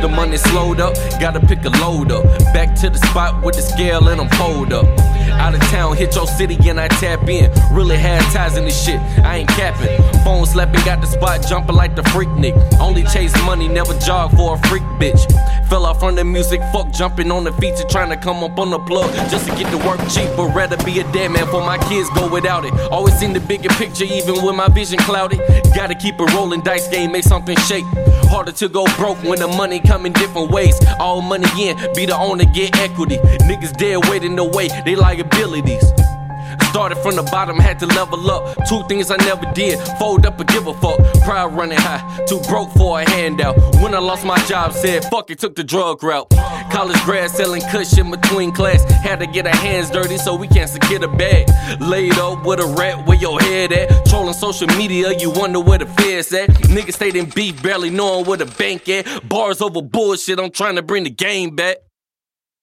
The money slowed up, gotta pick a load up. Back to the spot with the scale and I'm pulled up. Out of town, hit your city and I tap in. Really had ties in this shit, I ain't capping. Phone slapping, got the spot jumping like the Freaknik. Only chase money, never jog for a freak bitch. Fell off from the music, fuck jumping on the feature, trying to come up on the plug just to get the work cheap. But rather be a dead man for my kids go without it. Always seen the bigger picture, even when my vision clouded. Gotta keep it rolling, dice game, make something shake. Harder to go broke when the money come in different ways. All money in, be the owner, get equity. Niggas dead waiting away, they liabilities. Started from the bottom, had to level up. Two things I never did fold up or give a fuck. Pride running high, too broke for a handout. When I lost my job, said fuck it, took the drug route. College grad selling cushion between class. Had to get our hands dirty so we can't secure the bag. Laid up with a rat, where your head at? Trolling social media, you wonder where the feds at. Niggas stayed in beef, barely knowing where the bank at. Bars over bullshit, I'm trying to bring the game back.